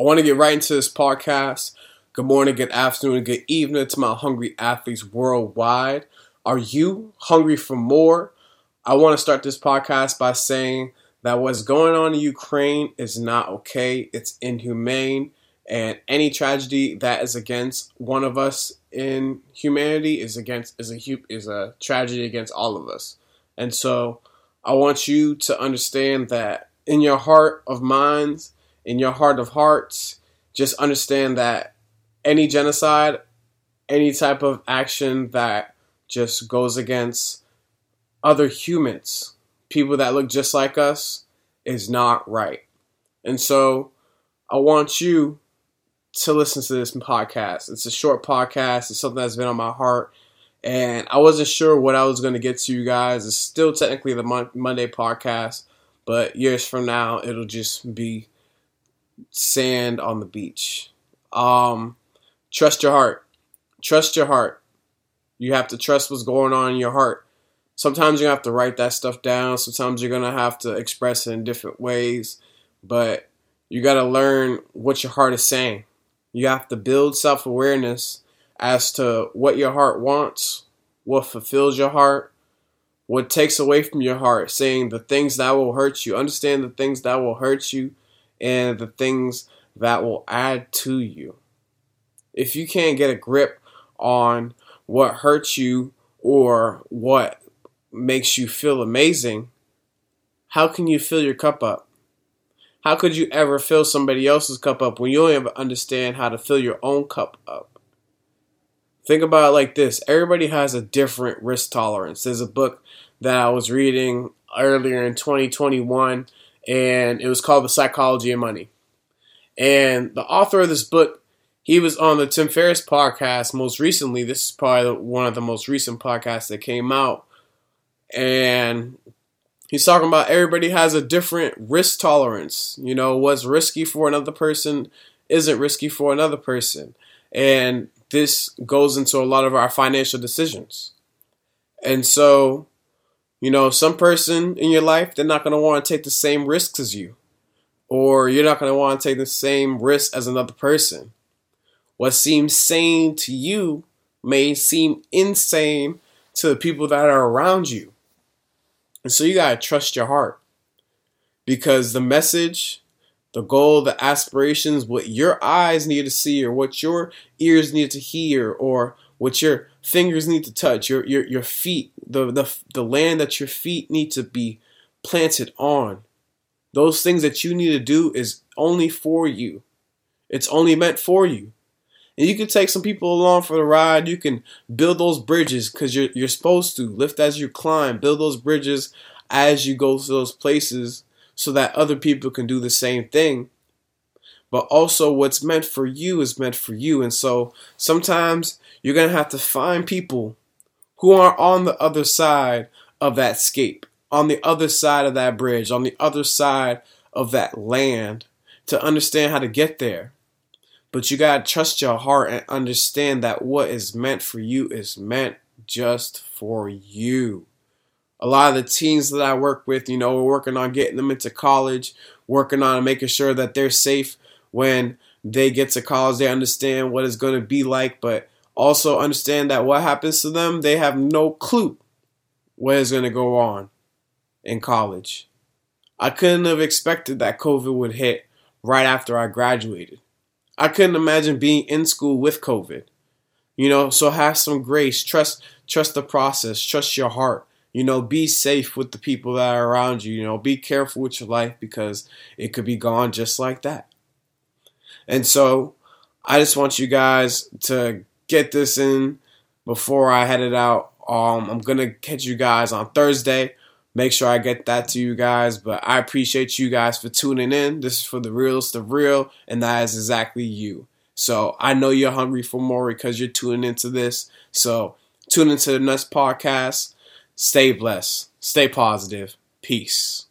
I want to get right into this podcast. Good morning, good afternoon, good evening to my hungry athletes worldwide. Are you hungry for more? I want to start this podcast by saying that what's going on in Ukraine is not okay. It's inhumane. And any tragedy that is against one of us in humanity is against is a is a tragedy against all of us. And so I want you to understand that in your heart of minds, in your heart of hearts, just understand that any genocide, any type of action that just goes against other humans, people that look just like us, is not right. And so I want you to listen to this podcast. It's a short podcast, it's something that's been on my heart. And I wasn't sure what I was going to get to you guys. It's still technically the Mon- Monday podcast, but years from now, it'll just be sand on the beach. Um, trust your heart. Trust your heart. You have to trust what's going on in your heart. Sometimes you have to write that stuff down. Sometimes you're to have to express it in different ways. But you got to learn what your heart is saying. You have to build self awareness as to what your heart wants, what fulfills your heart, what takes away from your heart, saying the things that will hurt you. Understand the things that will hurt you and the things that will add to you. If you can't get a grip on what hurts you or what makes you feel amazing, how can you fill your cup up? How could you ever fill somebody else's cup up when you don't even understand how to fill your own cup up? Think about it like this everybody has a different risk tolerance. There's a book that I was reading earlier in 2021 and it was called The Psychology of Money. And the author of this book, he was on the Tim Ferriss podcast most recently. This is probably one of the most recent podcasts that came out. And he's talking about everybody has a different risk tolerance. You know, what's risky for another person isn't risky for another person. And this goes into a lot of our financial decisions. And so you know, some person in your life, they're not going to want to take the same risks as you. Or you're not going to want to take the same risk as another person. What seems sane to you may seem insane to the people that are around you. And so you got to trust your heart. Because the message, the goal, the aspirations, what your eyes need to see, or what your ears need to hear, or what your fingers need to touch, your your your feet, the the the land that your feet need to be planted on. Those things that you need to do is only for you. It's only meant for you. And you can take some people along for the ride. You can build those bridges because you're you're supposed to lift as you climb. Build those bridges as you go to those places so that other people can do the same thing. But also, what's meant for you is meant for you. And so sometimes you're going to have to find people who are on the other side of that scape, on the other side of that bridge, on the other side of that land to understand how to get there. But you got to trust your heart and understand that what is meant for you is meant just for you. A lot of the teens that I work with, you know, we're working on getting them into college, working on making sure that they're safe when they get to college. They understand what it's going to be like, but also understand that what happens to them, they have no clue what is going to go on in college. I couldn't have expected that COVID would hit right after I graduated. I couldn't imagine being in school with COVID. You know, so have some grace, trust trust the process, trust your heart. You know, be safe with the people that are around you. You know, be careful with your life because it could be gone just like that. And so, I just want you guys to get this in before I head it out. Um, I'm gonna catch you guys on Thursday. Make sure I get that to you guys. But I appreciate you guys for tuning in. This is for the realest of real, and that is exactly you. So I know you're hungry for more because you're tuning into this. So tune into the next podcast. Stay blessed. Stay positive. Peace.